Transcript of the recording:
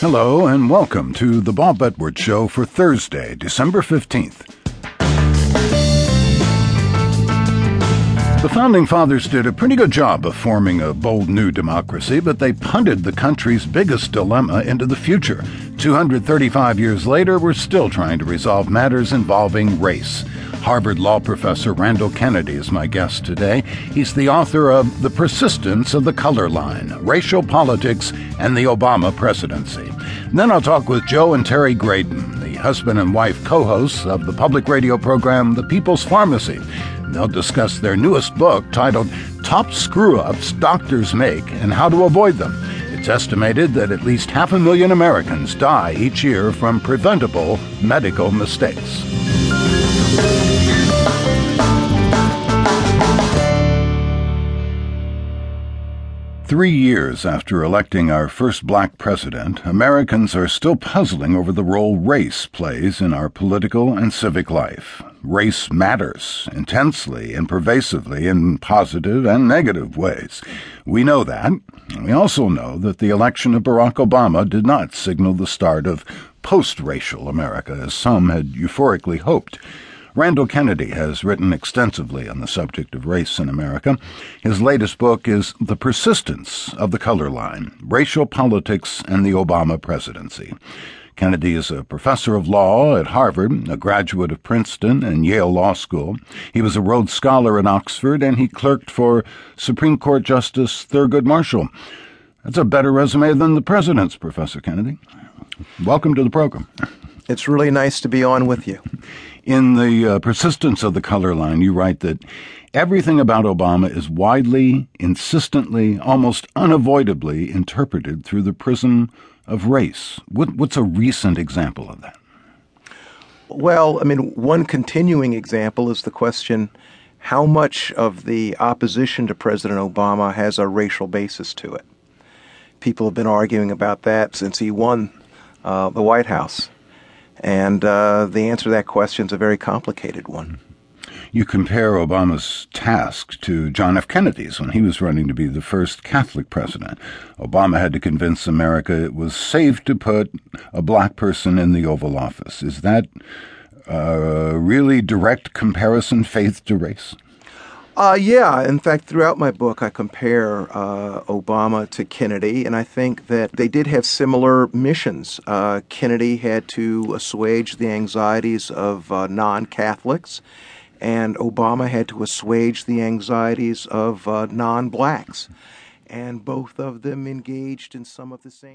Hello, and welcome to the Bob Edwards Show for Thursday, December 15th. The Founding Fathers did a pretty good job of forming a bold new democracy, but they punted the country's biggest dilemma into the future. 235 years later, we're still trying to resolve matters involving race. Harvard law professor Randall Kennedy is my guest today. He's the author of The Persistence of the Color Line Racial Politics and the Obama Presidency. then I'll talk with Joe and Terry Graedon, the husband and wife co hosts of the public radio program The People's Pharmacy. They'll discuss their newest book titled Top Screw Ups Doctors Make and How to Avoid Them. It's estimated that at least half a million Americans die each year from preventable medical mistakes. Música Three years after electing our first black president, Americans are still puzzling over the role race plays in our political and civic life. Race matters intensely and pervasively in positive and negative ways. We know that. We also know that the election of Barack Obama did not signal the start of post racial America, as some had euphorically hoped. Randall Kennedy has written extensively on the subject of race in America. His latest book is The Persistence of the Color Line Racial Politics and the Obama Presidency. Kennedy is a professor of law at Harvard, a graduate of Princeton and Yale Law School. He was a Rhodes Scholar at Oxford, and he clerked for Supreme Court Justice Thurgood Marshall. That's a better resume than the president's, Professor Kennedy. Welcome to the program. It's really nice to be on with you. In the uh, persistence of the color line, you write that everything about Obama is widely, insistently, almost unavoidably interpreted through the prism of race. What, what's a recent example of that? Well, I mean, one continuing example is the question how much of the opposition to President Obama has a racial basis to it? People have been arguing about that since he won uh, the White House. And uh, the answer to that question is a very complicated one. You compare Obama's task to John F. Kennedy's when he was running to be the first Catholic president. Obama had to convince America it was safe to put a black person in the Oval Office. Is that a really direct comparison, faith to race? Uh, yeah, in fact, throughout my book, I compare uh, Obama to Kennedy, and I think that they did have similar missions. Uh, Kennedy had to assuage the anxieties of uh, non Catholics, and Obama had to assuage the anxieties of uh, non blacks. And both of them engaged in some of the same.